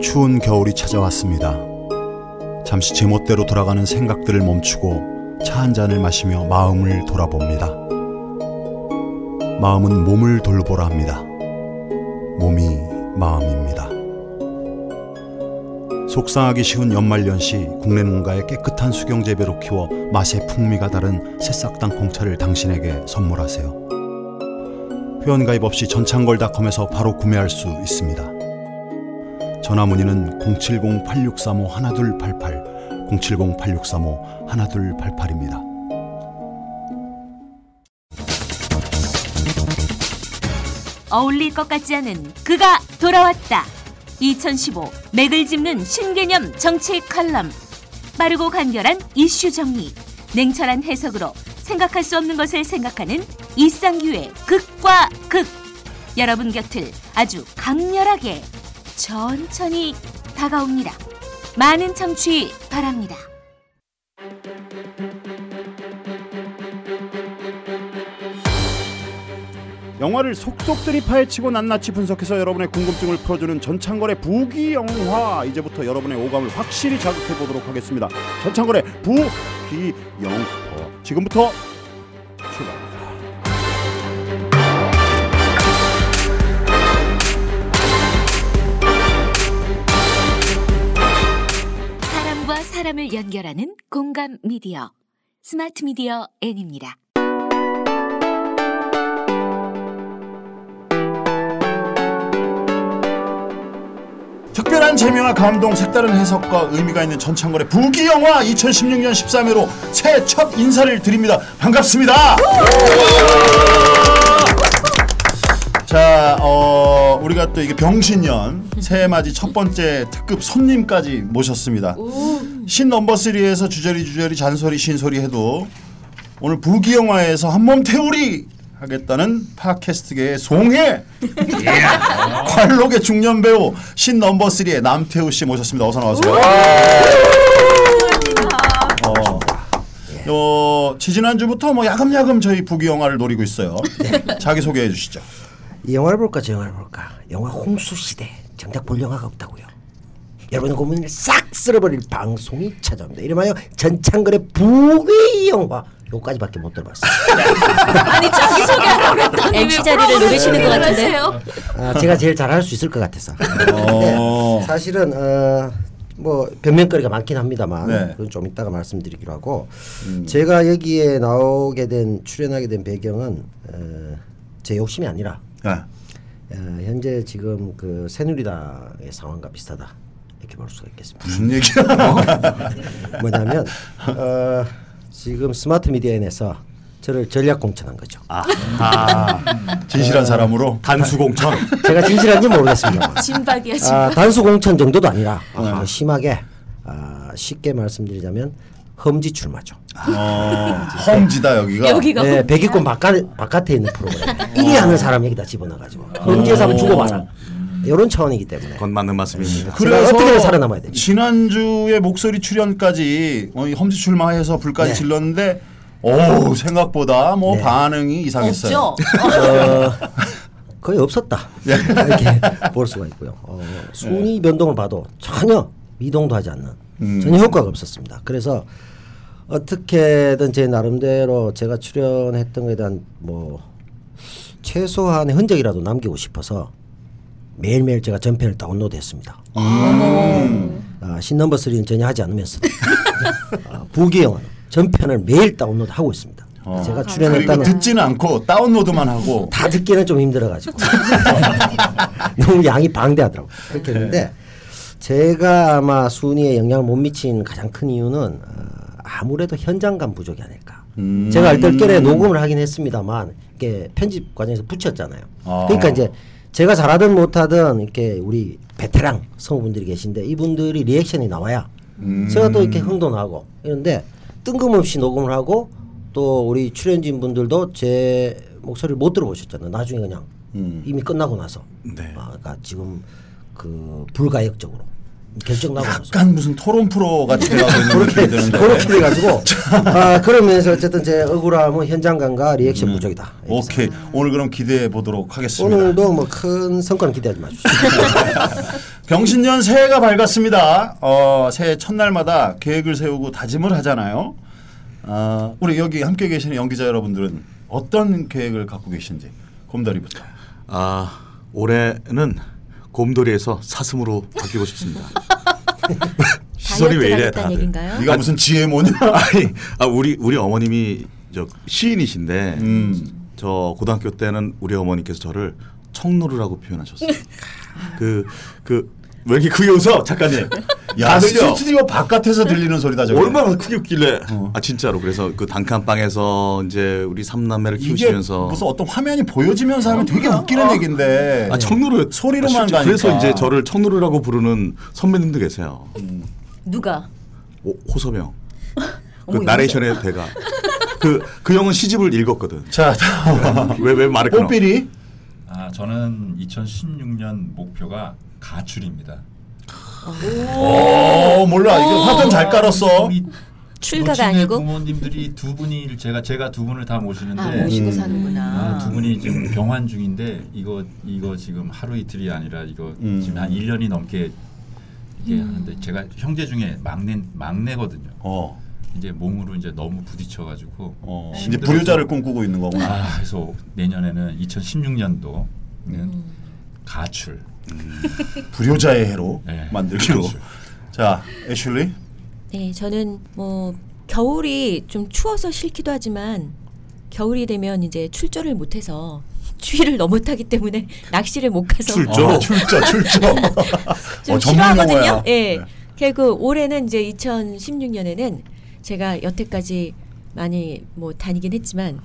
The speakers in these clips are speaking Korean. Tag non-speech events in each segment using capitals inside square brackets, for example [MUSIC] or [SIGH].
추운 겨울이 찾아왔습니다. 잠시 제멋대로 돌아가는 생각들을 멈추고 차 한 잔을 마시며 마음을 돌아봅니다. 마음은 몸을 돌보라 합니다. 몸이 마음입니다. 속상하기 쉬운 연말연시 국내 농가의 깨끗한 수경 재배로 키워 맛의 풍미가 다른 새싹 땅콩차를 당신에게 선물하세요. 회원가입 없이 전창걸닷컴에서 바로 구매할 수 있습니다. 전화 문의는 070-8635-1288, 070-8635-1288입니다. 어울릴 것 같지 않은 그가 돌아왔다. 2015 맥을 짚는 신개념 정치 칼럼. 빠르고 간결한 이슈 정리. 냉철한 해석으로 생각할 수 없는 것을 생각하는 이상규의 극과 극. 여러분 곁을 아주 강렬하게 천천히 다가옵니다. 많은 청취 바랍니다. 영화를 속속들이 파헤치고 낱낱이 분석해서 여러분의 궁금증을 풀어주는 전창걸의 부기 영화 이제부터 여러분의 오감을 확실히 자극해 보도록 하겠습니다. 전창걸의 부기 영화 지금부터 사람을 연결하는 공감 미디어 스마트 미디어 N입니다. 특별한 재미와 감동, 색다른 해석과 의미가 있는 전창걸의 부기 영화 2016년 13회로 새 첫 인사를 드립니다. 반갑습니다. 자, 어, 우리가 또 이게 병신년 새해 맞이 첫 번째 특급 손님까지 모셨습니다. 신 넘버 3에서 주저리 주저리 잔소리 신소리 해도 오늘 부기 영화에서 한몸 태우리 하겠다는 팟캐스트계의 송해 관록의 중년 배우 신 넘버 3의 남태우 씨 모셨습니다. 어서 나오세요. 어, 어, 지지난주부터 뭐 야금야금 저희 부기 영화를 노리고 있어요. 자기 소개해 주시죠. 이 영화를 볼까 저 영화를 볼까 영화 홍수 시대 정작 볼 영화가 없다고요 여러분의 고민을 싹 쓸어버릴 방송이 찾아옵니다 이름하여 전창걸의 부귀 영화 요까지밖에 못 들어봤어요 [LAUGHS] 아니 자기 소개하라고 그랬더니 MC 자리를 노리시는 것 같은데. 아, 제가 제일 잘할 수 있을 것 같아서 어. [LAUGHS] 사실은 어, 뭐 변명거리가 많긴 합니다만 네. 그건 좀 이따가 말씀드리기로 하고 제가 여기에 나오게 된 출연하게 된 배경은 어, 제 욕심이 아니라 네. 어, 현재 지금 그 새누리당의 상황과 비슷하다 이렇게 볼 수가 있겠습니다. 무슨 얘기야? [LAUGHS] 뭐냐면 어, 지금 스마트 미디어엔에서 저를 전략 공천한 거죠. 아, 진실한 사람으로 단수 공천. [LAUGHS] 제가 진실한지 모르겠습니다. [LAUGHS] 진박이야 아, 단수 공천 정도도 아니라 어, 심하게 아, 쉽게 말씀드리자면 험지 출마죠. 어, 험지다 여기가. 여기가 네, 백위권 바깥 바깥에 있는 프로그램. 이리 하는 사람 여기다 집어넣어가지고 험지에서 한번 죽어봐라. 이런 차원이기 때문에 그건 맞는 말씀입니다. 제가 어떻게든 살아남아야 됩니다. 지난주에 목소리 출연까지 어, 이 험지 출마해서 불까지 네. 질렀는데 오 생각보다 뭐 반응이 이상했어요. 없죠. 어, [LAUGHS] 거의 없었다 이렇게 볼 수가 있고요. 어, 순위 변동을 봐도 전혀 미동도 하지 않는 전혀 효과가 없었습니다. 그래서 어떻게든 제 나름대로 제가 출연했던 것에 대한 뭐 최소한의 흔적이라도 남기고 싶어서 매일매일 제가 전편을 다운로드했습니다. 아, 신넘버 3는 전혀 하지 않으면서 아, 부기 영화는 전편을 매일 다운로드하고 있습니다. 어. 제가 출연했다는 듣지는 않고 다운로드만 하고 다 듣기는 좀 힘들어가지고 [LAUGHS] 너무 양이 방대하더라고. 그렇게 했는데 제가 아마 순위에 영향을 못 미친 가장 큰 이유는 어, 아무래도 현장감 부족이 아닐까. 음. 제가 얼떨결에 녹음을 하긴 했습니다만 이게 편집 과정에서 붙였잖아요. 아. 그러니까 이제 제가 잘하든 못하든 이렇게 우리 베테랑 성우분들이 계신데 이분들이 리액션이 나와야 음. 제가 또 이렇게 흥도 나고 이런데 뜬금없이 녹음을 하고 또 우리 출연진 분들도 제 목소리를 못 들어보셨잖아요. 나중에 그냥 음. 이미 끝나고 나서. 네. 아, 그러니까 지금 그 불가역적으로 결정 나고 나서. 약간 무슨 토론 프로 같이 돼가고 있는 [LAUGHS] 그렇게 드는데. 그렇게 돼가지고 [LAUGHS] 아 그러면서 어쨌든 제 억울함은 현장감과 리액션 부족이다. 음. 오케이 오늘 그럼 기대해 보도록 하겠습니다. 오늘도 뭐 큰 성과는 기대하지 마십시오. [LAUGHS] 병신년 새해가 밝았습니다. 어, 새해 첫날마다 계획을 세우고 다짐을 하잖아요. 아, 우리 여기 함께 계시는 연기자 여러분들은 어떤 계획을 갖고 계신지 곰다리부터. 아 올해는 곰돌이에서 사슴으로 바뀌고 싶습니다. [LAUGHS] 시설이 왜 이래? 얘기인가요? 네가 무슨 지혜모냐? [LAUGHS] 아니 아 우리 우리 어머님이 저 시인이신데 음. 저 고등학교 때는 우리 어머니께서 저를 청노루라고 표현하셨어요. 그그 [LAUGHS] 왜 이렇게 크게 웃어 작가님? 야, 다들요. 스튜디오 바깥에서 들리는 소리다 저게. 얼마나 크게 웃길래? 어. 아 진짜로 그래서 그 단칸방에서 이제 우리 삼남매를 키우시면서 무슨 어떤 화면이 보여지면서 하면 되게 웃기는 얘긴데. 아 청노루 소리로만 아, 가니까. 그래서 이제 저를 청노루라고 부르는 선배님도 계세요. 누가? 오, 호섭영. [LAUGHS] 그 나레이션의 대가. 그 그 형은 시집을 읽었거든. 자. 왜 왜 말을 끊어? 뽀삐리. 아 저는 2016년 목표가 가출입니다. 어, 몰라. 이거 화통 잘 깔았어. 우리 출가가 노친의 아니고? 부모님들이 두 분이 제가 제가 두 분을 다 모시는데 아 모시고 음. 사는구나. 아, 두 분이 지금 병환 중인데 이거 이거 지금 하루 이틀이 아니라 이거 음. 지금 한 1년이 넘게 이게 하는데 제가 형제 중에 막내 막내거든요. 어. 이제 몸으로 이제 너무 부딪혀 가지고 어. 이제 불효자를 꿈꾸고 있는 거구나. 아, 그래서 내년에는 2016년도 는 가출. 불효자의 해로 네, 만들기로. 그렇죠. 자, 애슐리. 네, 저는 뭐 겨울이 좀 추워서 싫기도 하지만 겨울이 되면 이제 출조를 못해서 [LAUGHS] 추위를 너무 타기 때문에 [LAUGHS] 낚시를 못 가서 출조? 어, [LAUGHS] 출조, 출조. 좀 어, 싫어하거든요. 예. 네. 그리고 올해는 이제 2016년에는 제가 여태까지 많이 뭐 다니긴 했지만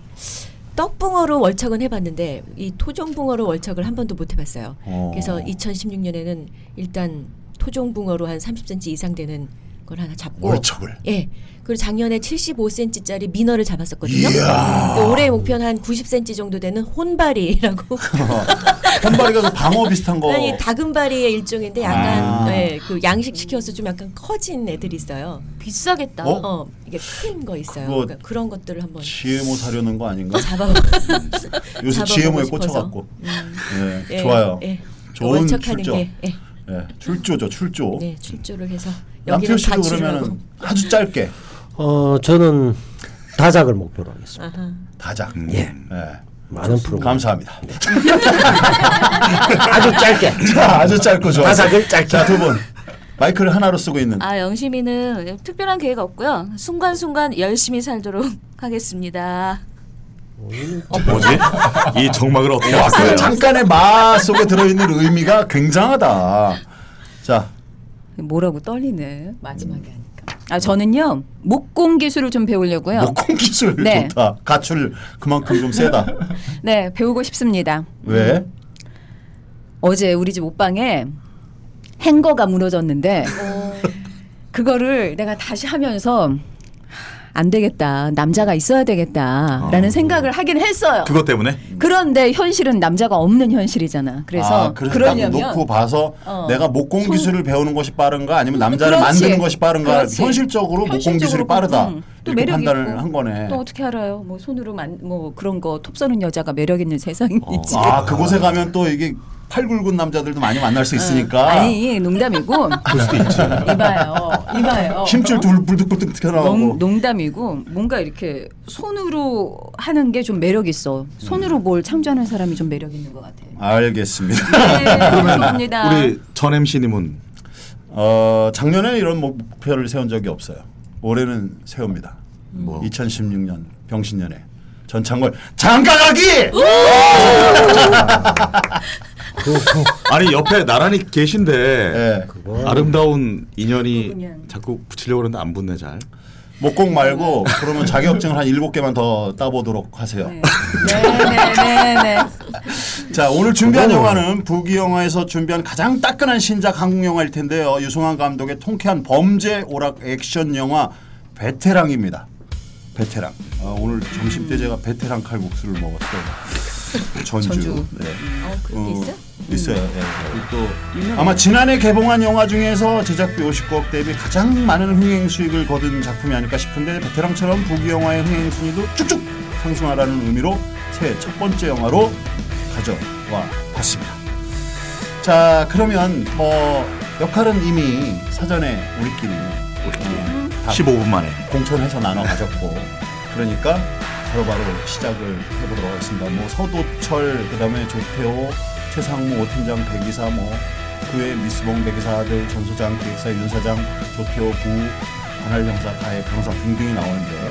떡붕어로 월척은 해봤는데 이 토종붕어로 월척을 한 번도 못 해봤어요. 어. 그래서 2016년에는 일단 토종붕어로 한 30cm 이상 되는 걸 하나 잡고 월척을. 예. 그리고 작년에 75cm짜리 민어를 잡았었거든요. 근데 올해 목표는 한 90cm 정도 되는 혼바리라고. [LAUGHS] 혼바리가 그 방어 비슷한 거. 아니 다금바리의 일종인데 약간 아. 예, 그 양식 시켜서 좀 약간 커진 애들이 있어요. 비싸겠다. 어? 어, 이게 큰 거 있어요. 그러니까 그런 것들을 한번 GMO 사려는 거 아닌가? 잡아. [LAUGHS] 요새 GMO에 싶어서. 꽂혀 갖고. 네, 예, 좋아요. 예. 좋은 출조. 게 예. 네, 출조죠, 출조. 네, 출조를 해서 남태호 씨도 하고. 아주 짧게 어 저는 다작을 목표로 하겠습니다. 아하. 다작. 예. 네. 많은 프로. 감사합니다. 아주 짧게. 자, 아주 짧고 좋아. 다작을 짧게. 자, 두 분. 마이크를 하나로 쓰고 있는. 아 영심이는 특별한 계획 없고요. 순간순간 열심히 살도록 [LAUGHS] 하겠습니다. 어, 뭐지? 이 정막을 어떻게 와, 그 봤어요? 잠깐의 마 속에 들어있는 의미가 굉장하다. 자, 뭐라고 떨리네 마지막에. 아 저는요 목공 기술을 좀 배우려고요. 목공 기술 네. 좋다. 가출 그만큼 좀 세다. 네 배우고 싶습니다. 왜? 어제 우리 집 옷방에 행거가 무너졌는데 그거를 내가 다시 하면서 안 되겠다 남자가 있어야 되겠다라는 생각을 하긴 했어요. 그것 때문에? 그런데 현실은 남자가 없는 현실이잖아. 그래서 아, 그래서 딱 그러려면 놓고 봐서 어. 내가 목공 손- 기술을 배우는 것이 빠른가 아니면 남자를 그렇지. 만드는 것이 빠른가 그렇지. 현실적으로 목공 기술이 현실적으로 빠르다 음, 또 이렇게 판단을 있고. 한 거네. 또 어떻게 알아요? 뭐 손으로 만 뭐 그런 거톱 쏘는 여자가 매력 있는 세상이지. 아 그곳에 가면 또 이게 팔 굵은 남자들도 많이 만날 수 있으니까 아니 농담이고. [LAUGHS] 그럴 수도 있지. 이봐요, 이봐요. 힘줄 둘 불뚝불뚝 튀어나오고 농, 농담이고 뭔가 이렇게 손으로 하는 게 좀 매력 있어. 손으로 뭘 창조하는 사람이 좀 매력 있는 것 같아. 알겠습니다. 네, 감사합니다. [LAUGHS] 우리 전 MC님은 어, 작년에 이런 목표를 세운 적이 없어요. 올해는 세웁니다. 뭐 2016년 병신년에 전창걸 장가가기. [LAUGHS] [LAUGHS] 아니 옆에 나란히 계신데 예. 아름다운 인연이 그냥. 자꾸 붙이려고 그러는데 안 붙네 잘. 목공 말고 그러면 자격증을 한 일곱 개만 더 따보도록 하세요. 네, 네, 네, 네. 자 오늘 준비한 영화는 북이 영화에서 준비한 가장 따끈한 신작 한국 영화일 텐데요. 유승환 감독의 통쾌한 범죄 오락 액션 영화 베테랑입니다. 베테랑. 어, 오늘 점심 때 제가 베테랑 칼국수를 먹었어요. 전주. 전주. 네. 어, 그런 게 어, 있어? 있어요. 네. 그리고 또 아마 지난해 개봉한 영화 중에서 제작비 59억 대비 가장 많은 흥행 수익을 거둔 작품이 아닐까 싶은데 베테랑처럼 북이 영화의 흥행 순위도 쭉쭉 상승하라는 의미로 새해 첫 번째 영화로 가져와 봤습니다. 자 그러면 뭐 역할은 이미 사전에 우리끼리 다 15분 만에. 공천해서 나눠 가졌고 그러니까 바로바로 시작을 해보도록 하겠습니다. 뭐 서도철 그 다음에 조태호 최상무 오팀장 백이사 뭐 그외 미스봉 백이사들 전 소장 기획사 윤 사장 조태호 부 관할 형사 가해 변호사 등등이 나오는데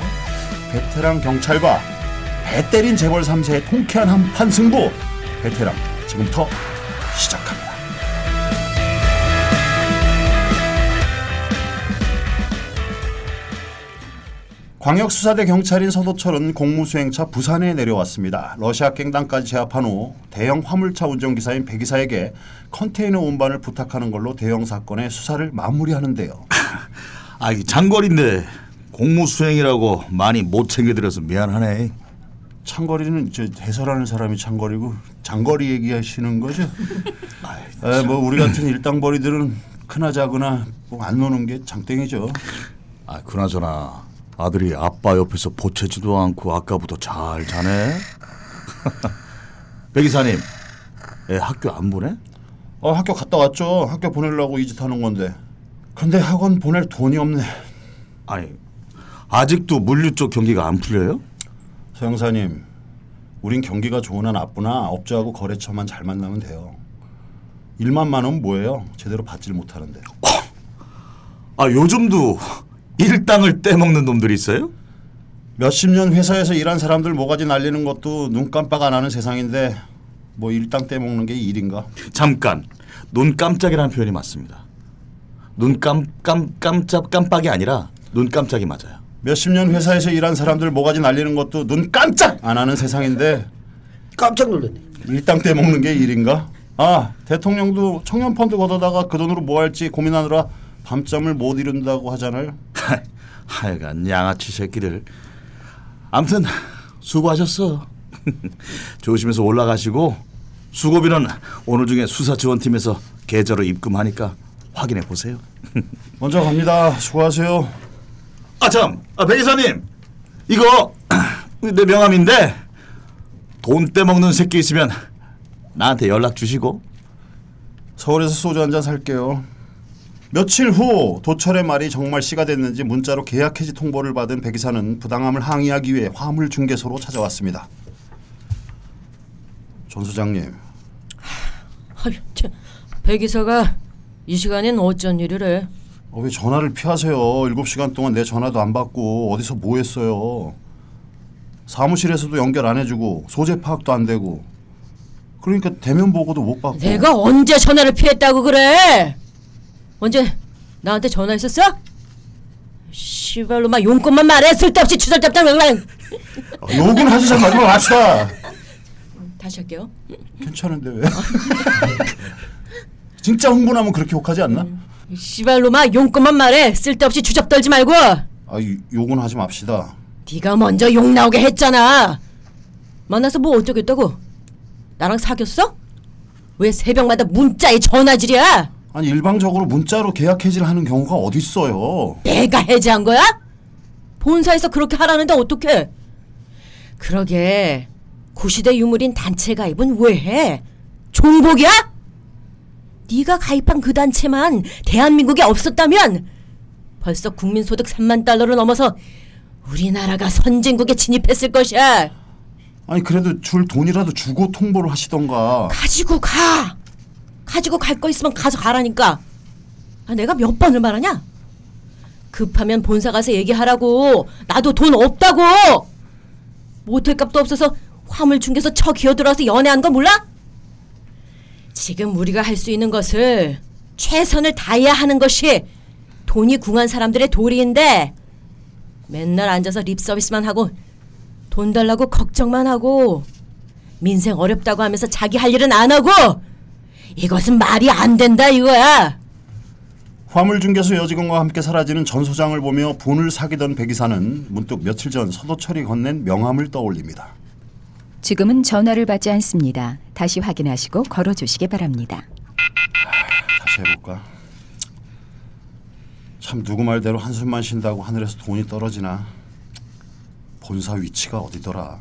베테랑 경찰과 배 때린 재벌 3세의 통쾌한 한판 승부 베테랑 지금부터 시작합니다. 광역수사대 경찰인 서도철은 공무수행차 부산에 내려왔습니다. 러시아 갱단까지 제압한 후 대형 화물차 운전기사인 배 기사에게 컨테이너 운반을 부탁하는 걸로 대형 사건의 수사를 마무리하는데요. [LAUGHS] 아, 이 장거리인데 공무 수행이라고 많이 못 챙겨드려서 미안하네. 창거리는 저 해설하는 사람이 창거리고 장거리 얘기하시는 거죠? [LAUGHS] 아, 뭐 우리 같은 일당벌이들은 크나 작으나 뭐 안 노는 게 장땡이죠. 아, 그나저나 아들이 아빠 옆에서 보채지도 않고 아까부터 잘 자네. [LAUGHS] 백 이사님, 애 학교 안 보내? 어, 학교 갔다 왔죠. 학교 보내려고 이 짓 하는 건데. 근데 학원 보낼 돈이 없네. 아니, 아직도 물류 쪽 경기가 안 풀려요? 서 형사님, 우린 경기가 좋으나 나쁘나 업주하고 거래처만 잘 만나면 돼요. 일만 많으면 뭐예요? 제대로 받질 못하는데. 아, 요즘도 일당을 떼먹는 놈들이 있어요? 몇십 년 회사에서 일한 사람들 모가지 날리는 것도 눈 깜빡 안 하는 세상인데 뭐 일당 떼먹는 게 일인가? 잠깐, 눈 깜짝이라는 표현이 맞습니다. 눈 깜, 깜, 깜짝, 깜빡이 아니라 눈 깜짝이 맞아요. 몇십 년 회사에서 일한 사람들 모가지 날리는 것도 눈 깜짝 안 하는 세상인데 깜짝 놀랐네. 일당 떼먹는 게 일인가? 아 대통령도 청년 펀드 걷어다가 그 돈으로 뭐 할지 고민하느라 밤잠을 못 이룬다고 하잖아요. [LAUGHS] 하여간 양아치 새끼들. 아무튼 수고하셨어. [LAUGHS] 조심해서 올라가시고 수고비는 오늘 중에 수사 지원팀에서 계좌로 입금하니까 확인해 보세요. [LAUGHS] 먼저 갑니다. 수고하세요. 아 참, 아, 배 이사님 이거 [CLEARS THROAT] 내 명함인데 돈 떼먹는 새끼 있으면 나한테 연락 주시고 서울에서 소주 한 잔 살게요. 며칠 후 도철의 말이 정말 씨가 됐는지 문자로 계약 해지 통보를 받은 백 기사는 부당함을 항의하기 위해 화물 중개소로 찾아왔습니다. 전 소장님, 배 기사가 이 시간엔 어쩐 일이래? 어, 왜 전화를 피하세요? 7시간 동안 내 전화도 안 받고 어디서 뭐 했어요? 사무실에서도 연결 안 해주고 소재 파악도 안 되고 그러니까 대면 보고도 못 받고 내가 언제 전화를 피했다고 그래? 언제 나한테 전화했었어? 씨발로 막 용건만 말해 쓸데없이 추덜잡담 어, 욕은 하지 좀 마지막 합시다 다시 할게요. 괜찮은데 왜? [LAUGHS] 진짜 흥분하면 그렇게 욕하지 않나? 씨발로 막 용건만 말해 쓸데없이 주접 떨지 말고 아 욕은 하지 맙시다 네가 먼저 욕 나오게 했잖아. 만나서 뭐 어쩌겠다고? 나랑 사귀었어? 왜 새벽마다 문자에 전화질이야? 아니 일방적으로 문자로 계약 해지를 하는 경우가 어디 있어요? 내가 해제한 거야? 본사에서 그렇게 하라는데 어떡해? 그러게 구시대 유물인 단체 가입은 왜 해? 종복이야? 네가 가입한 그 단체만 대한민국에 없었다면 벌써 국민소득 3만 달러를 넘어서 우리나라가 선진국에 진입했을 것이야. 아니 그래도 줄 돈이라도 주고 통보를 하시던가. 가지고 가. 가지고 갈 거 있으면 가서 가라니까. 아, 내가 몇 번을 말하냐? 급하면 본사 가서 얘기하라고. 나도 돈 없다고. 모텔값도 없어서 화물 중개서 쳐 기어들어서 연애한 거 몰라? 지금 우리가 할 수 있는 것을 최선을 다해야 하는 것이 돈이 궁한 사람들의 도리인데 맨날 앉아서 립 서비스만 하고 돈 달라고 걱정만 하고 민생 어렵다고 하면서 자기 할 일은 안 하고 이것은 말이 안 된다 이거야. 화물 중개소 여직원과 함께 사라지는 전 소장을 보며 분을 사귀던 백 이사는 문득 며칠 전 서도철이 건넨 명함을 떠올립니다. 지금은 전화를 받지 않습니다. 다시 확인하시고 걸어주시기 바랍니다. 다시 해볼까? 참 누구 말대로 한숨만 쉰다고 하늘에서 돈이 떨어지나? 본사 위치가 어디더라?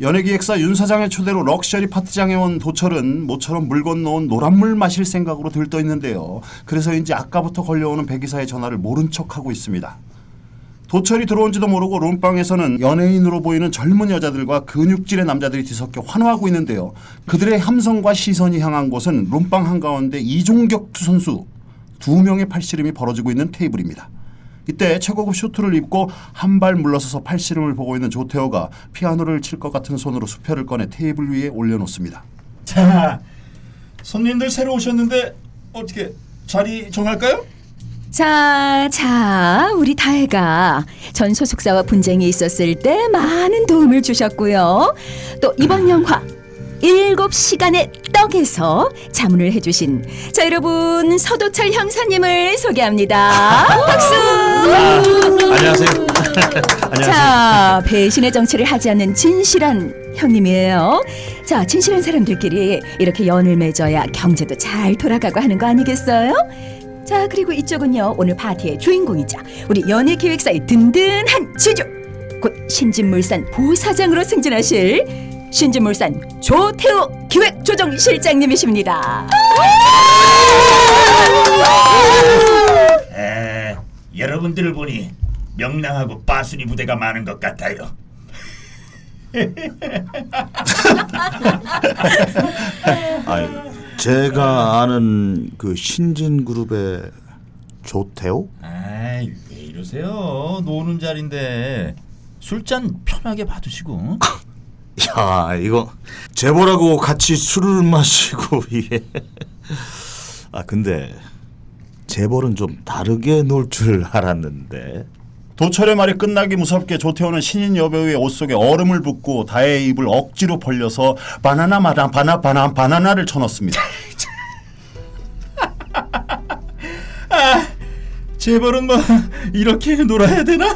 연예기획사 윤 사장의 초대로 럭셔리 파티장에 온 도철은 모처럼 물 건너온 노란물 마실 생각으로 들떠 있는데요. 그래서인지 아까부터 걸려오는 백이사의 전화를 모른 척하고 있습니다. 도철이 들어온지도 모르고 룸방에서는 연예인으로 보이는 젊은 여자들과 근육질의 남자들이 뒤섞여 환호하고 있는데요. 그들의 함성과 시선이 향한 곳은 룸방 한가운데 이종격투 선수 두 명의 팔씨름이 벌어지고 있는 테이블입니다. 이때 최고급 슈트를 입고 한 발 물러서서 팔씨름을 보고 있는 조태호가 피아노를 칠 것 같은 손으로 수표를 꺼내 테이블 위에 올려놓습니다. 자, 손님들 새로 오셨는데 어떻게 자리 정할까요? 자, 자, 우리 다혜가 전 소속사와 분쟁이 있었을 때 많은 도움을 주셨고요. 또 이번 영화 일곱 시간의 떡에서 자문을 해주신 자 여러분 서도철 형사님을 소개합니다. [LAUGHS] 박수. [LAUGHS] [LAUGHS] 안녕하세요. 자 배신의 정치를 하지 않는 진실한 형님이에요. 자 진실한 사람들끼리 이렇게 연을 맺어야 경제도 잘 돌아가고 하는 거 아니겠어요? 자 그리고 이쪽은요 오늘 파티의 주인공이자 우리 연예기획사의 든든한 지주 곧 신진물산 부사장으로 승진하실 신진물산 조태호 기획조정실장님이십니다. 에, 여러분들을 보니 명랑하고 빠순이 부대가 많은 것 같아요. [LAUGHS] 아, 제가 아는 그 신진 그룹의 조태호? 아이 왜 이러세요? 노는 자리인데 술잔 편하게 받으시고. [LAUGHS] 야, 이거 재벌하고 같이 술을 마시고 이게. 아, 근데 재벌은 좀 다르게 놀 줄 알았는데. 도철의 말이 끝나기 무섭게 조태호는 신인 여배우의 옷 속에 얼음을 붓고 다혜의 입을 억지로 벌려서 바나나 마당 바나 바나 바나나를 쳐넣습니다. [LAUGHS] 재벌은 뭐 이렇게 놀아야 되나?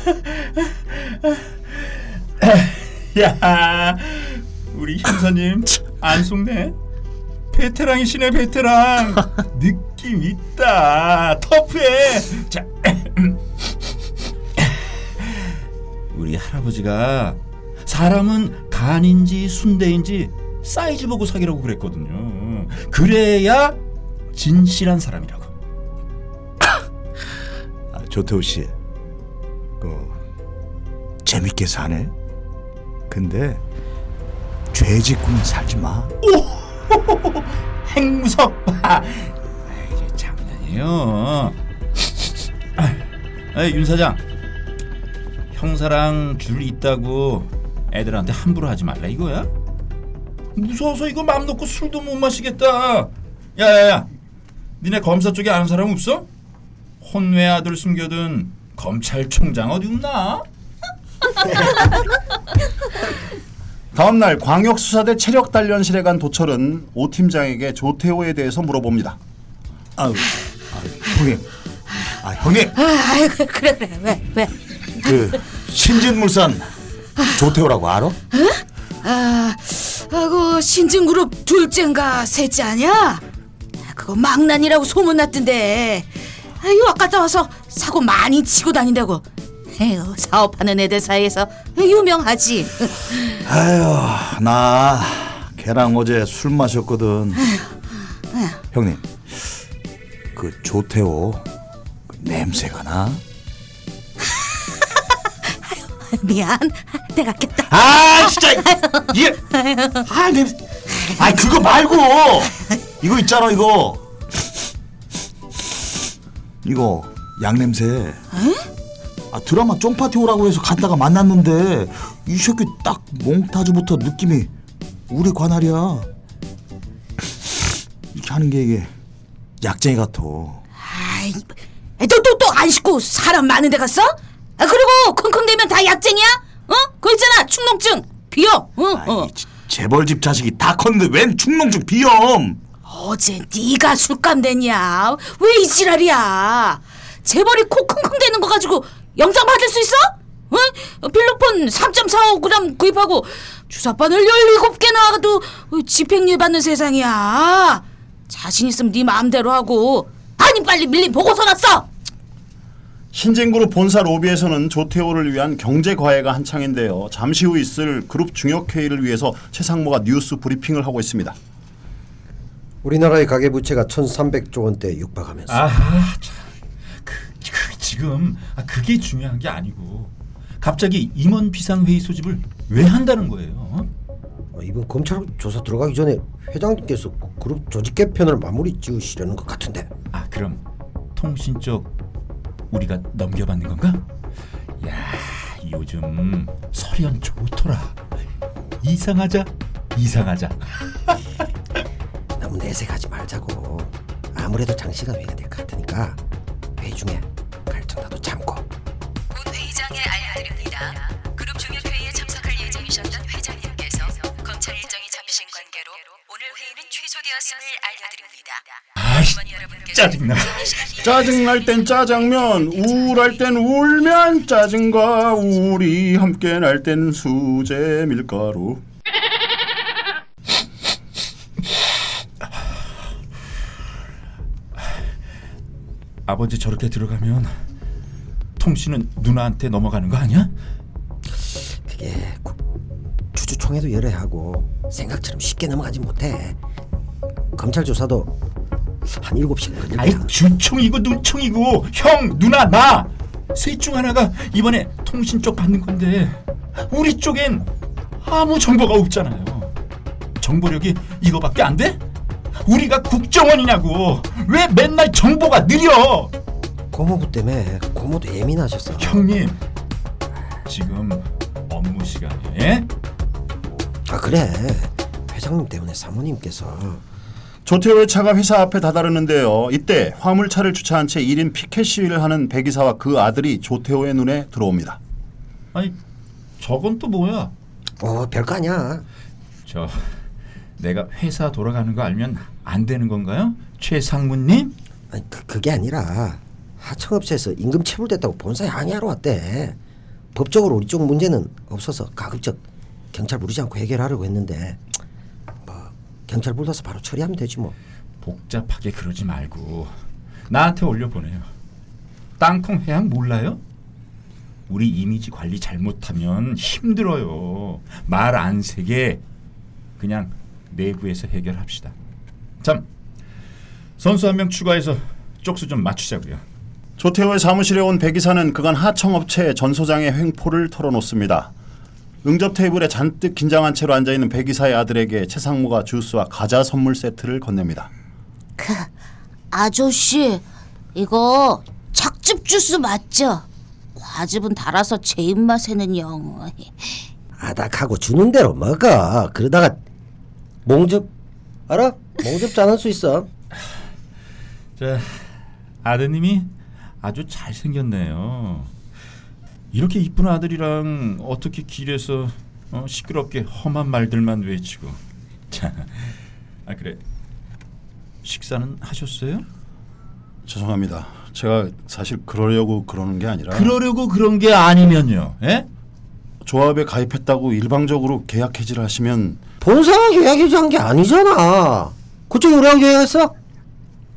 야, 우리 형사님 안 속네. 베테랑이시네 베테랑. 느낌 있다. 터프해. 자, [CLEARS THROAT] 우리 할아버지가 사람은 간인지 순대인지 사이즈 보고 사귀라고 그랬거든요. 그래야 진실한 사람이라고. 아, 조태호 씨, 그 재밌게 사네. 근데 죄 짓고는 살지 마. [LAUGHS] 행무섭봐. [LAUGHS] 이게 장난이에요. [LAUGHS] 아, 윤 사장. 형사랑 줄 있다고 애들한테 함부로 하지 말라 이거야? 무서워서 이거 맘 놓고 술도 못 마시겠다. 야야야, 니네 검사 쪽에 아는 사람 없어? 혼외 아들 숨겨둔 검찰총장 어디 없나? [LAUGHS] 다음 날 광역수사대 체력 단련실에 간 도철은 오 팀장에게 조태호에 대해서 물어봅니다. 아유, 아, 형님, 아 형님, 아, 그래 그래 그래 왜 왜? 그 신진물산 조태호라고 알아? 아, 아고 신진그룹 둘째인가 셋째 아니야? 그거 망난이라고 소문났던데. 아유 아까 와서 사고 많이 치고 다닌다고. 에휴, 사업하는 애들 사이에서 유명하지. 아유, 나 걔랑 어제 술 마셨거든. 형님, 그 조태호 그 냄새가 나? 미안, 내가 깼다. 아, 진짜 이게 아 냄새. 아 그거 말고 이거 있잖아 이거. 이거 양 냄새. 아 드라마 쫑파티 오라고 해서 갔다가 만났는데 이 새끼 딱 몽타주부터 느낌이 우리 관할이야. 이렇게 하는 게 이게 약쟁이 같아. 아이, 너또 또 안 씻고 사람 많은 데 갔어? 아, 그리고 킁킁대면 다 약쟁이야? 어? 그거 있잖아, 충농증. 비염. 어, 어. 아이, 재벌집 자식이 다 컸는데 웬 충농증 비염? 어제 네가 술감 됐냐? 왜 이 지랄이야? 재벌이 코 킁킁대는 거 가지고 영장 받을 수 있어? 어? 필로폰 3.45g 구입하고 주사바늘 17개 나와도 집행유예 받는 세상이야. 자신 있으면 네 마음대로 하고 아니 빨리 밀린 보고서 났어. 신진그룹 본사 로비에서는 조태호를 위한 경제 과외가 한창인데요. 잠시 후 있을 그룹 중역 회의를 위해서 최상무가 뉴스 브리핑을 하고 있습니다. 우리나라의 가계 부채가 1,300조 원대에 육박하면서 아하, 참. 지금 아, 그게 중요한 게 아니고 갑자기 임원 비상 회의 소집을 왜 한다는 거예요? 어? 어, 이번 검찰 조사 들어가기 전에 회장님께서 그 그룹 조직 개편을 마무리 지으시려는 것 같은데 아 그럼 통신 쪽 우리가 넘겨받는 건가? 야 요즘 설현 좋더라. 이상하자 이상하자. [LAUGHS] 너무 내색하지 말자고 아무래도 장시간 회의가 될 것 같으니까 회의 중에 갈증 나도 참고 본 회의장에 알려드립니다. 그룹 중역 회의에 참석할 예정이셨던 회장님께서 검찰 일정이 잡히신 관계로 오늘 회의는 취소되었음을 알려드립니다. 아이 짜증나. 짜증날 땐 짜장면, 우울할 땐 울면 짜증과 우울이 함께 날 땐 수제 밀가루. 아버지 저렇게 들어가면 통신은 누나한테 넘어가는 거 아니야? 그게 구- 주주총회도 열어야 하고 생각처럼 쉽게 넘어가지 못해 검찰 조사도 한 7시간 걸릴 아이 거야 주총이고 눈총이고 형 누나 나셋 중 하나가 이번에 통신 쪽 받는 건데 우리 쪽엔 아무 정보가 없잖아요. 정보력이 이거밖에 안 돼? 우리가 국정원이냐고 왜 맨날 정보가 느려? 고모부 때문에 고모도 예민하셨어 형님 지금 업무 시간이에 아 그래 회장님 때문에 사모님께서 조태호의 차가 회사 앞에 다다르는데요. 이때 화물차를 주차한 채 1인 피켓 시위를 하는 백이사와 그 아들이 조태호의 눈에 들어옵니다. 아니 저건 또 뭐야? 어 별거 아니야 저 내가 회사 돌아가는 거 알면 안 되는 건가요? 최상무님? 아니 그, 그게 아니라 하청업체에서 임금 체불됐다고 본사에 항의하러 왔대 법적으로 우리 쪽 문제는 없어서 가급적 경찰 부르지 않고 해결하려고 했는데 뭐 경찰 불러서 바로 처리하면 되지 뭐 복잡하게 그러지 말고 나한테 올려보내요. 땅콩 해양 몰라요? 우리 이미지 관리 잘못하면 힘들어요. 말 안 세게 그냥 내부에서 해결합시다. 참 선수 한 명 추가해서 쪽수 좀 맞추자고요. 조태호의 사무실에 온 백이사는 그간 하청업체 전 소장의 횡포를 털어놓습니다. 응접 테이블에 잔뜩 긴장한 채로 앉아있는 백이사의 아들에게 최상무가 주스와 과자 선물 세트를 건넵니다. 그 아저씨 이거 착즙 주스 맞죠? 과즙은 달아서 제 입맛에는 영. [LAUGHS] 아닥하고 주는 대로 먹어 그러다가 몽접 알아? 몽접 짜는 수 있어 자 아드님이 아주 잘 생겼네요. 이렇게 이쁜 아들이랑 어떻게 길에서 어, 시끄럽게 험한 말들만 외치고. 자, 아 그래 식사는 하셨어요? 죄송합니다. 제가 사실 그러려고 그러는 게 아니라 그러려고 그런 게 아니면요. 예? 조합에 가입했다고 일방적으로 계약 해지를 하시면 본사가 계약해준 게 아니잖아 그쪽이 우리랑 계약했어?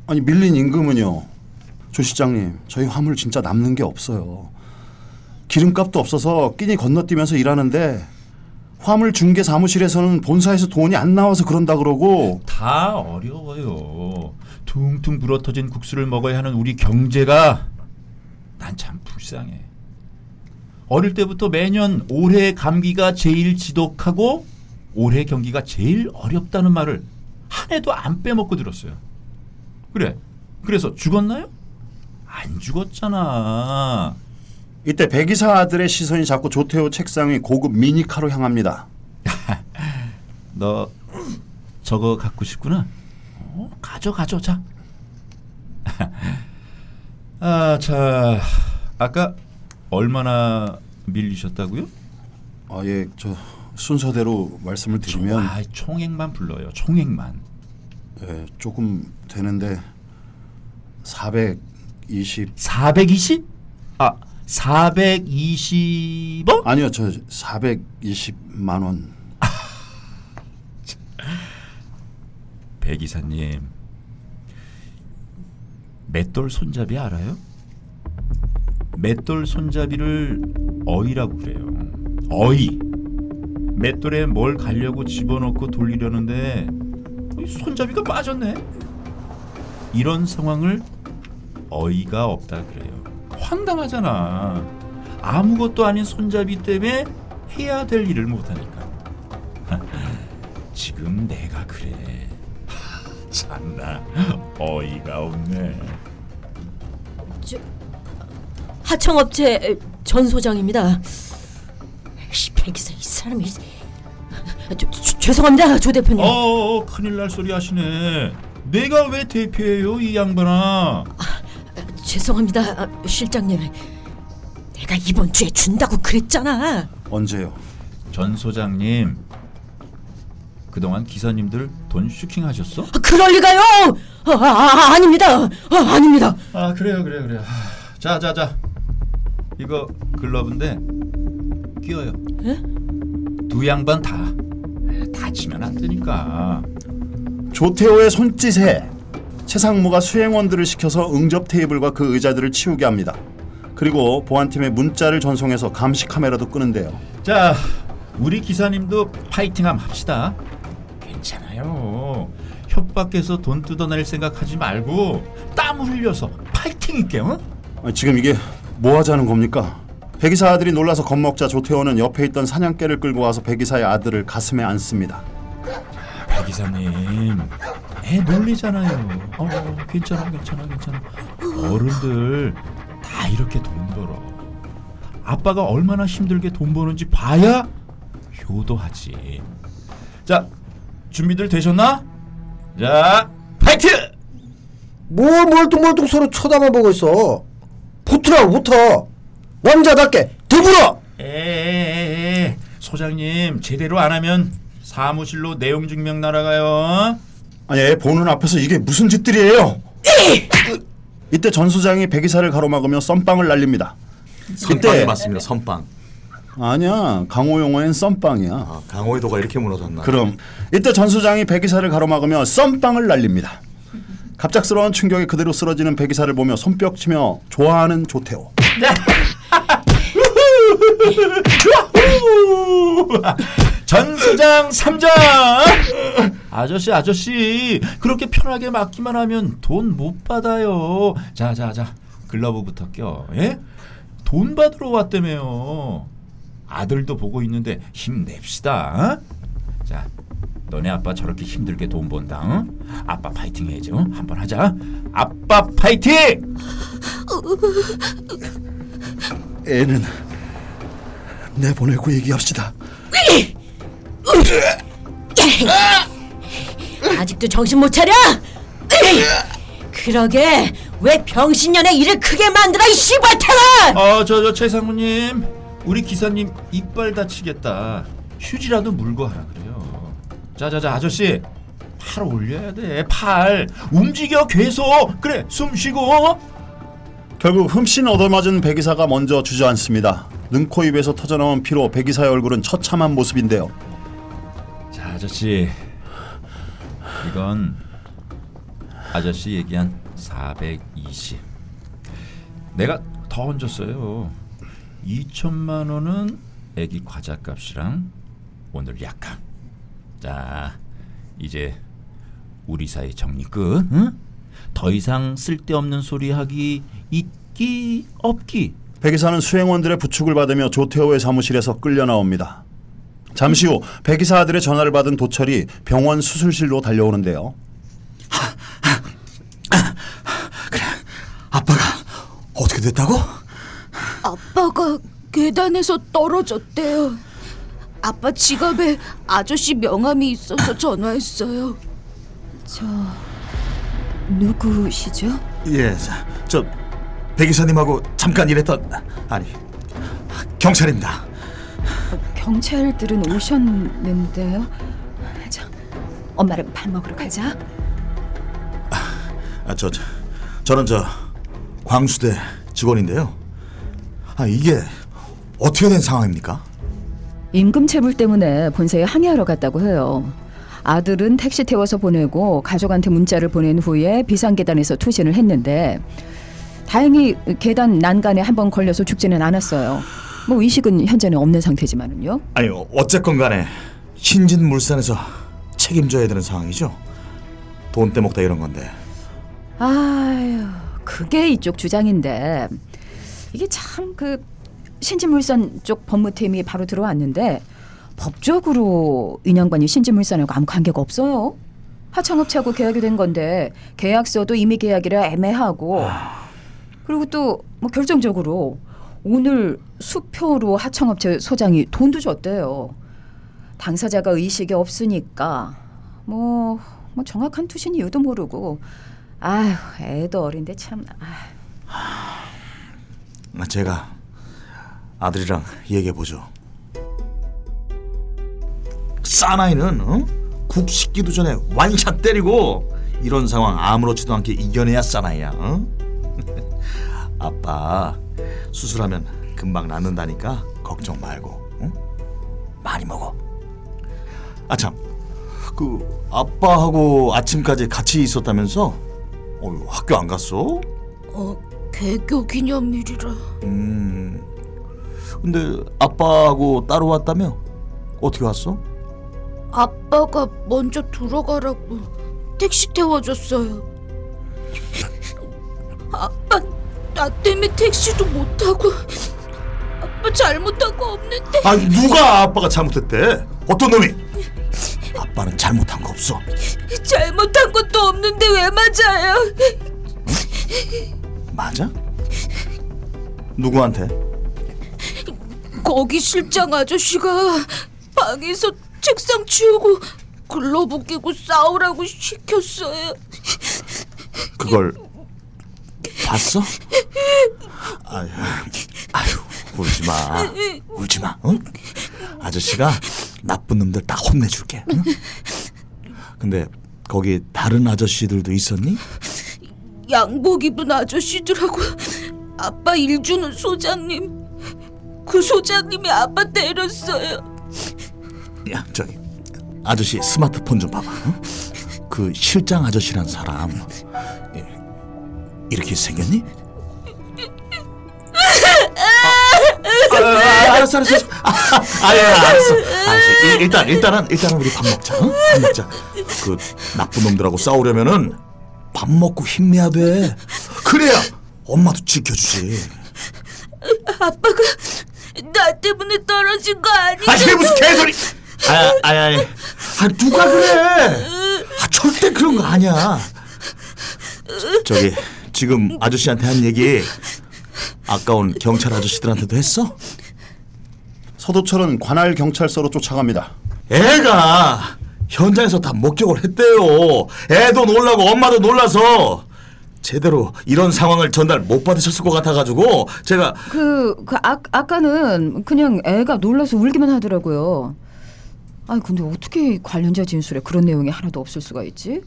아니 밀린 임금은요. 조 시장님, 저희 화물 진짜 남는 게 없어요. 기름값도 없어서 끼니 건너뛰면서 일하는데 화물 중개 사무실에서는 본사에서 돈이 안 나와서 그런다 그러고 다 어려워요. 퉁퉁 불어터진 국수를 먹어야 하는 우리 경제가 난 참 불쌍해. 어릴 때부터 매년 올해 감기가 제일 지독하고 올해 경기가 제일 어렵다는 말을 한 해도 안 빼먹고 들었어요. 그래. 그래서 죽었나요? 안 죽었잖아. 이때 백이사 아들의 시선이 자꾸 조태호 책상의 고급 미니카로 향합니다. [LAUGHS] 너 저거 갖고 싶구나. 어, 가져 가져 자. [LAUGHS] 아, 자. 아까 얼마나 밀리셨다고요? 아, 예, 저 순서대로 말씀을 드리면 아, 총액만 불러요. 총액만. 예, 조금 되는데 420 420? 아, 420원? 아니요, 저 420만 원. [LAUGHS] 배 기사님. 맷돌 손잡이 알아요? 맷돌 손잡이를 어이라고 그래요. 어이. 맷돌에 뭘 가려고 집어넣고 돌리려는데 이 손잡이가 빠졌네. 이런 상황을 어이가 없다 그래요. 황당하잖아. 아무것도 아닌 손잡이 때문에 해야 될 일을 못하니까. [LAUGHS] 지금 내가 그래. [LAUGHS] 참나 어이가 없네. 하청업체 전 소장입니다. 씨, 백이사 이 사람이 저, 저, 죄송합니다, 조 대표님. 어, 어 큰일 날 소리 하시네. 내가 왜 대표예요 이 양반아? 죄송합니다, 아, 실장님. 내가 이번 주에 준다고 그랬잖아. 언제요? 전 소장님 그동안 기사님들 돈 슈킹 하셨어? 아, 그럴 리가요? 아, 아, 아, 아닙니다. 아, 아닙니다. 아 그래요 그래요 그래요. 자 자 자 이거 글러브인데 끼워요. 두 양반 다 다치면 안 되니까. 조태호의 손짓에 최상무가 수행원들을 시켜서 응접 테이블과 그 의자들을 치우게 합니다. 그리고 보안팀에 문자를 전송해서 감시 카메라도 끄는데요. 자 우리 기사님도 파이팅 함 합시다. 괜찮아요. 협박해서 돈 뜯어낼 생각하지 말고 땀 흘려서 파이팅 있게 어? 아니, 지금 이게 뭐 하자는 겁니까? 백이사 아들이 놀라서 겁먹자 조태호는 옆에 있던 사냥개를 끌고 와서 백이사의 아들을 가슴에 안습니다. 백 기사님 애 놀리잖아요. 어 괜찮아 괜찮아 괜찮아. 어른들 다 이렇게 돈 벌어. 아빠가 얼마나 힘들게 돈 버는지 봐야 효도하지. 자 준비들 되셨나? 자 Fight! 뭘 멀뚱멀뚱 서로 쳐다만 보고 있어. 붙으라고 붙어. 왕자답게 들불어. 에에에에 소장님 제대로 안 하면 사무실로 내용 증명 날아가요. 아니 애 보는 앞에서 이게 무슨 짓들이에요? 이때 전 소장이 백이사를 가로막으며 썸빵을 날립니다. 선빵이 맞습니다. 선빵. 아니야 강호 용어엔 썸빵이야. 아, 강호의도가 이렇게 무너졌나? 그럼 이때 전 소장이 백이사를 가로막으며 썸빵을 날립니다. 갑작스러운 충격에 그대로 쓰러지는 백이사를 보며 손뼉치며 좋아하는 조태호. [LAUGHS] 전 소장 3장 아저씨 아저씨 그렇게 편하게 맡기만 하면 돈 못 받아요 자 자 자 글러브부터 껴 예? 돈 받으러 왔다며요 아들도 보고 있는데 힘냅시다 어? 자 너네 아빠 저렇게 힘들게 돈 번다 어? 아빠 파이팅 해야지 어? 한번 하자 아빠 파이팅 애는 내보내고 얘기합시다. 아직도 정신 못 차려? 그러게 왜 병신년의 일을 크게 만들어 이 씨발탱아! 어저 저 최상무님. 우리 기사님 이빨 다치겠다. 휴지라도 물고 하라 그래요. 자자자 아저씨. 팔 올려야 돼팔. 움직여 계속 그래 숨 쉬고. 결국 흠씬 얻어맞은 백이사가 먼저 주저앉습니다. 눈코 입에서 터져나온 피로 백이사의 얼굴은 처참한 모습인데요. 자 아저씨 이건 아저씨 얘기한 420 내가 더 얹었어요 2천만 원은 애기 과자 값이랑 오늘 약값 자 이제 우리 사이 정리 끝 응? 더 이상 쓸데없는 소리 하기 있기 없기 백이사는 수행원들의 부축을 받으며 조태호의 사무실에서 끌려 나옵니다. 잠시 후 백이사 아들의 전화를 받은 도철이 병원 수술실로 달려오는데요. 아빠가 어떻게 됐다고? 아빠가 계단에서 떨어졌대요. 아빠 지갑에 아저씨 명함이 있어서 전화했어요. 저 누구시죠? 예, 자, 저 백이사님하고 잠깐 일했던 아니 경찰입니다. 경찰들은 오셨는데요. 자, 엄마랑 밥 먹으러 가자. 아, 저, 저 저는 저 광수대 직원인데요. 아 이게 어떻게 된 상황입니까? 임금 체불 때문에 본사에 항의하러 갔다고 해요. 아들은 택시 태워서 보내고 가족한테 문자를 보낸 후에 비상 계단에서 투신을 했는데 다행히 계단 난간에 한 번 걸려서 죽지는 않았어요. 뭐 의식은 현재는 없는 상태지만은요. 아니 어쨌건 간에 신진물산에서 책임져야 되는 상황이죠. 돈 떼먹다 이런 건데. 아유, 그게 이쪽 주장인데 이게 참 그 신진물산 쪽 법무팀이 바로 들어왔는데 법적으로 인양반이 신진물산하고 아무 관계가 없어요. 하청업체하고 계약이 된 건데 계약서도 이미 계약이라 애매하고 그리고 또 뭐 결정적으로 오늘 수표로 하청업체 소장이 돈도 줬대요. 당사자가 의식이 없으니까 뭐, 뭐 정확한 투신 이유도 모르고 아휴 애도 어린데 참 아휴. 제가 아들이랑 얘기해 보죠. 사나이는 어? 국 식기도 전에 완샷 때리고 이런 상황 아무렇지도 않게 이겨내야 사나이야. 어? [LAUGHS] 아빠 수술하면 금방 낫는다니까 걱정 말고 어? 많이 먹어. 아참 그 아빠하고 아침까지 같이 있었다면서? 어, 학교 안 갔어? 어, 개교 기념일이라. 음. 근데 아빠하고 따로 왔다며? 어떻게 왔어? 아빠가 먼저 들어가라고 택시 태워줬어요. [LAUGHS] 아빠 나 때문에 택시도 못 타고 아빠 잘못한 거 없는데 아 누가 아빠가 잘못했대? 어떤 놈이? 아빠는 잘못한 거 없어. 잘못한 것도 없는데 왜 맞아요? 맞아? 누구한테? 거기 실장 아저씨가 방에서 책상 치우고 글러브 끼고 싸우라고 시켰어요. 그걸 봤어? 아유, 아유 울지 마, 울지 마. 응? 아저씨가 나쁜 놈들 다 혼내줄게. 응? 근데 거기 다른 아저씨들도 있었니? 양복 입은 아저씨들하고 아빠 일 주는 소장님 그 소장님이 아빠 때렸어요. 야 저기 아저씨 스마트폰 좀 봐봐. 응? 그 실장 아저씨란 사람 예, 이렇게 생겼니? 아, 아, 아, 알았어 알았어 아, 아, 아, 예, 알았어. 알았어. 일- 일단 일단은 일단은 우리 밥 먹자 응? 밥 먹자. 그 나쁜 놈들하고 싸우려면은 밥 먹고 힘내야 돼. 그래야 엄마도 지켜주지. 아빠가 나 때문에 떨어진 거 아니죠? 아 이게 무슨 개소리! 아야 아야 아야. 아 누가 그래? 아 절대 그런 거 아니야. 저기 지금 아저씨한테 한 얘기 아까운 경찰 아저씨들한테도 했어? 서도철은 관할 경찰서로 쫓아갑니다. 애가 현장에서 다 목격을 했대요 애도 놀라고 엄마도 놀라서 제대로 이런 상황을 전달 못 받으셨을 것 같아가지고 제가 그, 그 아, 아까는 그냥 애가 놀라서 울기만 하더라고요. 아 근데 어떻게 관련자 진술에 그런 내용이 하나도 없을 수가 있지?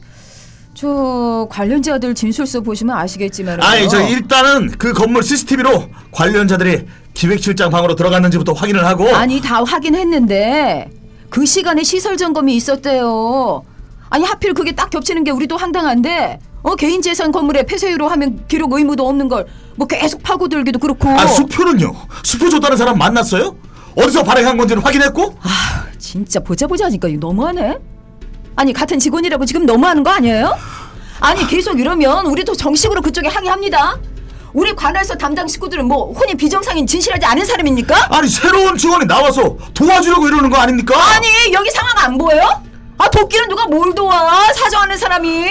저 관련자들 진술서 보시면 아시겠지만 아니 저 일단은 그 건물 CCTV로 관련자들이 기획실장 방으로 들어갔는지부터 확인을 하고 아니 다 확인했는데 그 시간에 시설 점검이 있었대요. 아니 하필 그게 딱 겹치는 게 우리도 황당한데 어 개인 재산 건물에 폐쇄유로 하면 기록 의무도 없는 걸 뭐 계속 파고들기도 그렇고. 아 수표는요? 수표 줬다는 사람 만났어요? 어디서 발행한 건지는 확인했고? 아 진짜 보자 보자 하니까 너무하네. 아니 같은 직원이라고 지금 너무하는 거 아니에요? 아니 계속 이러면 우리도 정식으로 그쪽에 항의합니다. 우리 관할서 담당 식구들은 뭐 혼이 비정상인 진실하지 않은 사람입니까? 아니 새로운 직원이 나와서 도와주려고 이러는 거 아닙니까? 아니 여기 상황 안 보여? 아 도끼는 누가 뭘 도와 사정하는 사람이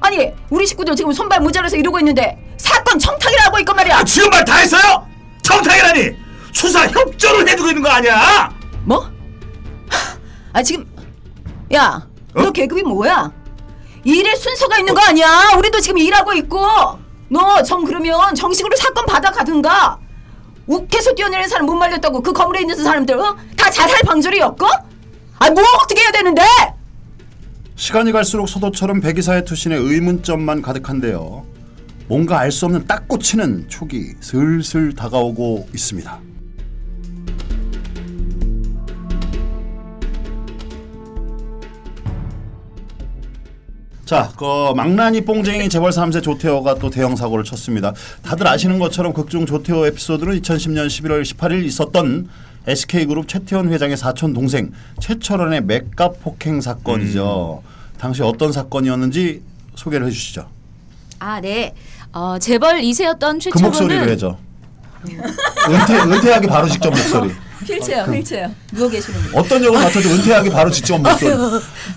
아니 우리 식구들 지금 손발 무자라서 이러고 있는데 사건 청탁이라 하고 있건 말이야 아, 지금 말 다 했어요? 청탁이라니 수사 협조를 해주고 있는 거 아니야? 뭐? 아 지금 야 너 어? 계급이 뭐야? 일에 순서가 있는 거 아니야 우리도 지금 일하고 있고 너 정 그러면 정식으로 사건 받아 가든가 욱해서 뛰어내리는 사람 못 말렸다고 그 건물에 있는 사람들 어? 다 자살 방조리였고? 아 뭐 어떻게 해야 되는데? 시간이 갈수록 서도철은 백이사의 투신에 의문점만 가득한데요. 뭔가 알 수 없는 딱 꽂히는 촉이 슬슬 다가오고 있습니다. 자, 그 망나니 뽕쟁이 재벌 3세 조태호가 또 대형 사고를 쳤습니다. 다들 아시는 것처럼 극중 조태호 에피소드는 2010년 11월 18일 있었던 SK그룹 최태원 회장의 사촌 동생 최철원의 맥값 폭행 사건이죠. 당시 어떤 사건이었는지 소개를 해주시죠. 아, 네. 어, 재벌 2세였던 그 최철호는 목소리로 해줘. 은퇴 은퇴하기 바로 직전 목소리. 휠체어, 휠체어. 누워 계시는 분. 어떤 역을 맡아도 은퇴하기 바로 직전 목소리.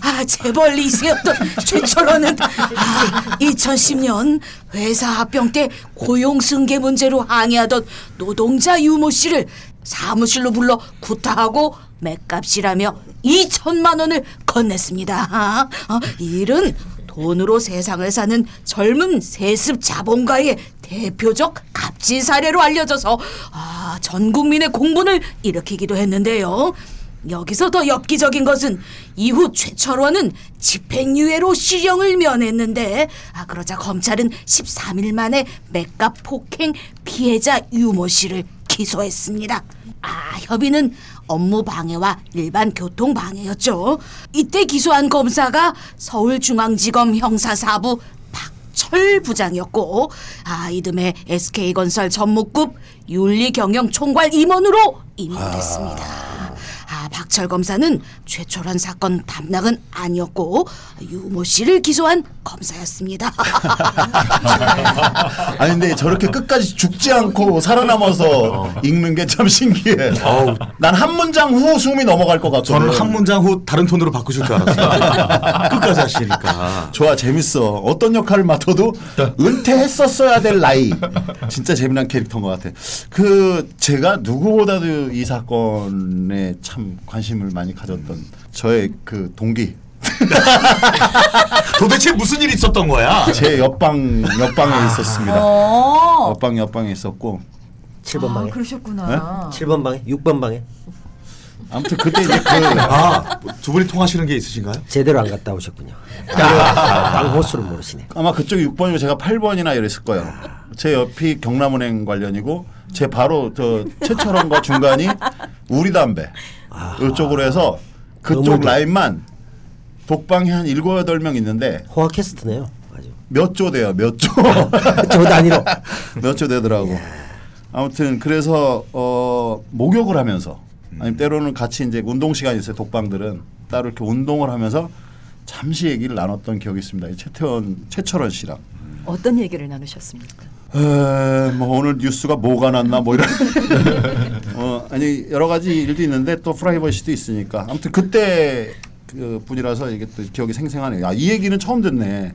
아 재벌 이세였던 최철호는 아, 2010년 회사 합병 때 고용 승계 문제로 항의하던 노동자 유모 씨를 사무실로 불러 구타하고 맥값이라며 2천만 원을 건넸습니다. 어, 이 일은 돈으로 세상을 사는 젊은 세습 자본가의 대표적 갑질 사례로 알려져서 아, 전 국민의 공분을 일으키기도 했는데요. 여기서 더 엽기적인 것은 이후 최철원은 집행유예로 실형을 면했는데 아 그러자 검찰은 13일 만에 맥값 폭행 피해자 유모 씨를 기소했습니다. 아 협의는 업무 방해와 일반 교통 방해였죠. 이때 기소한 검사가 서울중앙지검 형사사부 박철 부장이었고 아 이듬해 SK건설 전무급 윤리경영 총괄 임원으로 임명됐습니다. 아, 박철 검사는 최철원 사건 담당은 아니었고 유모 씨를 기소한 검사였습니다. [LAUGHS] 아니 근데 저렇게 끝까지 죽지 않고 살아남아서 읽는 게 참 신기해. 난한 문장 후 숨이 넘어갈 것 같거든. 저는 한 문장 후 다른 톤으로 바꾸실 줄 알았어요. [LAUGHS] 끝까지 하시니까. 좋아 재밌어. 어떤 역할을 맡아도 은퇴했었어야 될 나이. 진짜 재미난 캐릭터인 것 같아. 그 제가 누구보다도 이 사건에 참 관심을 많이 가졌던 저의 그 동기. [LAUGHS] 도대체 무슨 일이 있었던 거야? 제 옆방 옆방에 있었습니다. 어. 옆방 옆방에 있었고 7번 아, 방에. 그러셨구나. 7번 방에, 6번 방에 아무튼 그때 이제 그 [LAUGHS] 아, 두 분이 통하시는 게 있으신가요? 제대로 안 갔다 오셨군요. 방 호수를 모르시네. 아마 그쪽이 6번이고 제가 8번이나 이랬을 거예요. 제 옆이 경남은행 관련이고 제 바로 저 최철원과 중간이 우리 담배 이쪽으로 해서 그쪽. 라인만 독방이 한 7, 8명 있는데 호화 캐스트네요. 아주. 몇조 돼요. 몇 조. [LAUGHS] 저 단위로. [LAUGHS] 몇 조 되더라고. 아무튼 그래서 어 목욕을 하면서 아니면 때로는 같이 이제 운동 시간이 있어요. 독방들은 따로 이렇게 운동을 하면서 잠시 얘기를 나눴던 기억이 있습니다. 이 최태원 최철원 씨랑. 어떤 얘기를 나누셨습니까? 에, 뭐 오늘 뉴스가 뭐가 났나 뭐 이런 [LAUGHS] 어 아니 여러 가지 일도 있는데 또 프라이버시도 있으니까 아무튼 그때 그 분이라서 이게 또 기억이 생생하네요. 아, 이 얘기는 처음 듣네.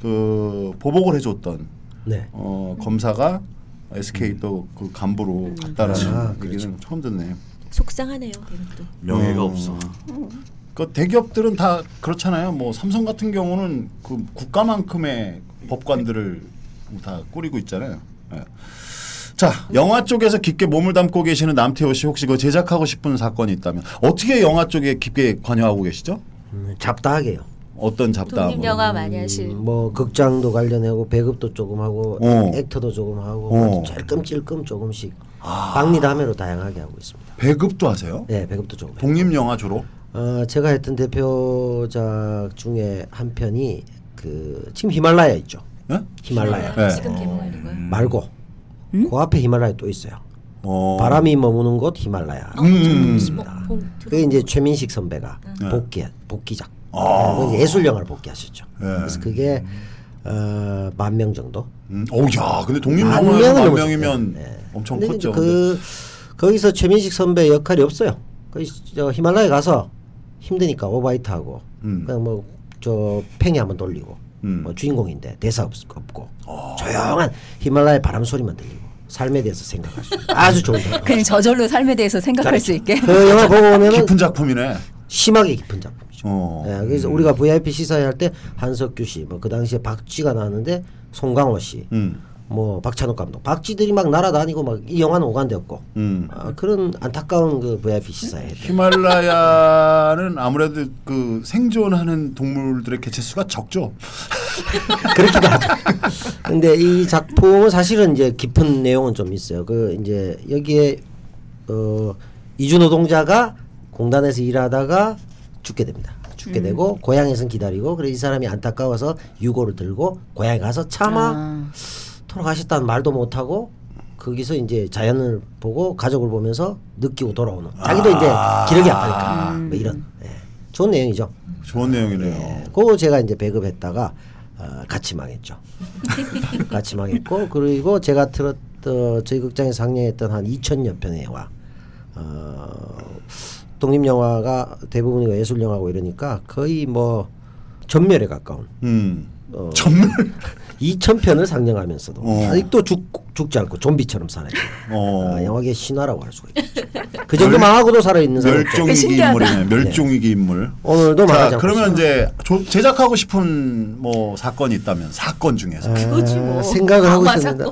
그 보복을 해줬던 네. 어 검사가 SK 또그 간부로 갔다라는 아, 얘기는 처음 듣네요. 속상하네요. 이것도. 명예가 어. 없어. 그 대기업들은 다 그렇잖아요. 뭐 삼성 같은 경우는 그 국가만큼의 법관들을 다 꾸리고 있잖아요. 예. 자 영화 쪽에서 깊게 몸을 담고 계시는 남태호 씨 혹시 그 제작하고 싶은 사건이 있다면 어떻게 영화 쪽에 깊게 관여하고 계시죠? 음, 잡다하게요. 어떤 잡다? 독립 영화 많이 하실. 음, 뭐 극장도 관련하고 배급도 조금 하고 어. 액터도 조금 하고 어. 뭐 찔끔찔끔 조금씩 박리담회로 다양하게 하고 있습니다. 배급도 하세요? 네, 배급도 조금. 독립 영화 주로? 어, 제가 했던 대표작 중에 한 편이 그 지금 히말라야 있죠. 예? 히말라야 네. 지금 개봉하는 거야. 말고 그 앞에 히말라야 또 있어요. 어. 바람이 머무는 곳 히말라야. 음, 음. 있습니다. 그게 이제 최민식 선배가 네. 복귀 복귀작. 아. 네, 그건 예술 영화를 복귀하셨죠. 네. 그래서 그게 어, 만 명 정도. 음. 오야 근데 독립 명은 만. 명이면 네. 엄청 근데 컸죠. 그 거기서 최민식 선배 역할이 없어요. 그저 히말라야 가서 힘드니까 오바이트하고 음. 그냥 뭐 저 팽이 한번 돌리고 음. 어. 뭐 주인공인데 대사 없, 없고 조용한 히말라야 바람 소리만 들리고 삶에 대해서 생각할 수 있는 아주 좋은 영화. 그냥 저절로 삶에 대해서 생각할 수 있게. 그 영화 보고 보면은 깊은 작품이네. 심하게 깊은 작품이죠. 어. 예, 그래서 우리가 VIP 시사회 할 때 한석규 씨, 뭐 그 당시에 박쥐가 나왔는데 송강호 씨, 음. 뭐 박찬욱 감독, 박쥐들이 막 날아다니고 막 이 영화는 오간되었고 음. 아, 그런 안타까운 그 VIP 시사회. 히말라야는 아무래도 그 생존하는 동물들의 개체 수가 적죠. [LAUGHS] 그렇기도 하죠. 근데 이 작품은 사실은 이제 깊은 내용은 좀 있어요. 그 이제 여기에 어 이주 노동자가 공단에서 일하다가 죽게 됩니다. 죽게 되고 고향에선 기다리고 그래 이 사람이 안타까워서 유고를 들고 고향에 가서 차마 아. 돌아가셨다는 말도 못 하고 거기서 이제 자연을 보고 가족을 보면서 느끼고 돌아오는 자기도 이제 기력이 아프니까 뭐 이런 예. 좋은 내용이죠. 좋은 내용이네요. 예. 그거 제가 이제 배급했다가 어, 같이 망했죠. [LAUGHS] 같이 망했고 그리고 제가 틀었 어, 저희 극장에서 상영했던 한 2천여 편의 영화 어, 독립 영화가 대부분이 예술 영화고 이러니까 거의 뭐 전멸에 가까운 음. 어, 전멸. [LAUGHS] 2천 편을 상영하면서도 어. 아직도 죽, 죽지 않고 좀비처럼 살아요. 어. 아, 영화계 신화라고 할 수가 있죠. 그 정도 망하고도 살아있는 사람. 멸종위기. 인물이네. 멸종위기 인물. 오늘도 자, 말하자고. 그러면 이제 조, 제작하고 싶은 뭐 사건이 있다면 사건 중에서 그거지 뭐. 생각을 하고 방화 있습니다.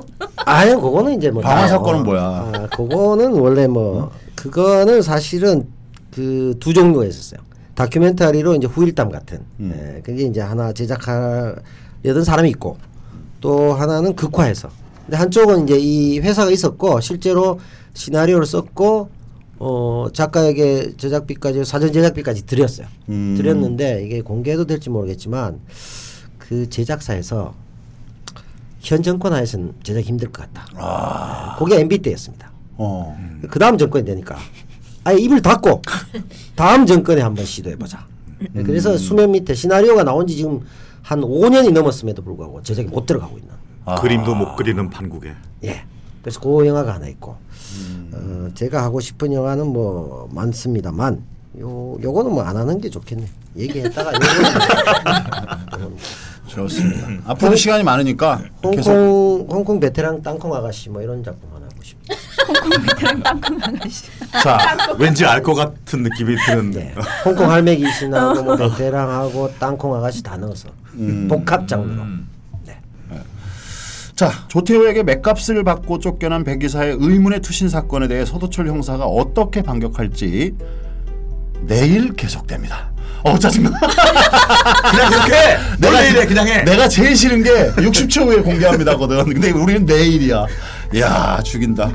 아유, 그거는 이제 뭐 방화 다- 사건은 어, 뭐야? 아, 그거는 원래 뭐 그거는 사실은 그 두 종류가 있었어요. 다큐멘터리로 이제 후일담 같은. 음. 예, 그게 이제 하나 제작하려던 사람이 있고 또 하나는 극화해서. 근데 한쪽은 이제 이 회사가 있었고 실제로 시나리오를 썼고 어 작가에게 제작비까지 사전 제작비까지 드렸어요. 음. 드렸는데 이게 공개도 될지 모르겠지만 그 제작사에서 현 정권 하에서는 제작 이 힘들 것 같다. 아. 그게 MB 때였습니다. 어. 그 다음 정권이 되니까 아예 입을 닫고 다음 정권에 한번 시도해보자. 네, 그래서 수면 밑에 시나리오가 나온 지 지금 한 5년이 넘었음에도 불구하고 제작이 못 들어가고 있는. 그림도 못 그리는 판국에 예. 그래서 그 영화가 하나 있고 어, 제가 하고 싶은 영화는 뭐 많습니다만 요 요거는 뭐 안 하는 게 좋겠네. 얘기했다가 [LAUGHS] 좋습니다. 앞으로 시간이 많으니까 계속 홍콩 홍콩 베테랑 땅콩 아가씨 뭐 이런 작품 하나 하고 싶어요. [LAUGHS] 자 왠지 알 것 같은 느낌이 드는 네. 홍콩 할매기 신하고 뭐 베테랑하고 땅콩 아가씨 다 넣어서 복합 장르로. 자 조태호에게 맥값을 받고 쫓겨난 백 이사의 의문의 투신 사건에 대해 서도철 형사가 어떻게 반격할지 내일 계속됩니다. 어 짜증나. [LAUGHS] 그냥 그렇게 해 내가 이래 그냥 해 내가 제일 싫은 게 60초 후에 공개합니다거든. 근데 우리는 내일이야. 야 죽인다.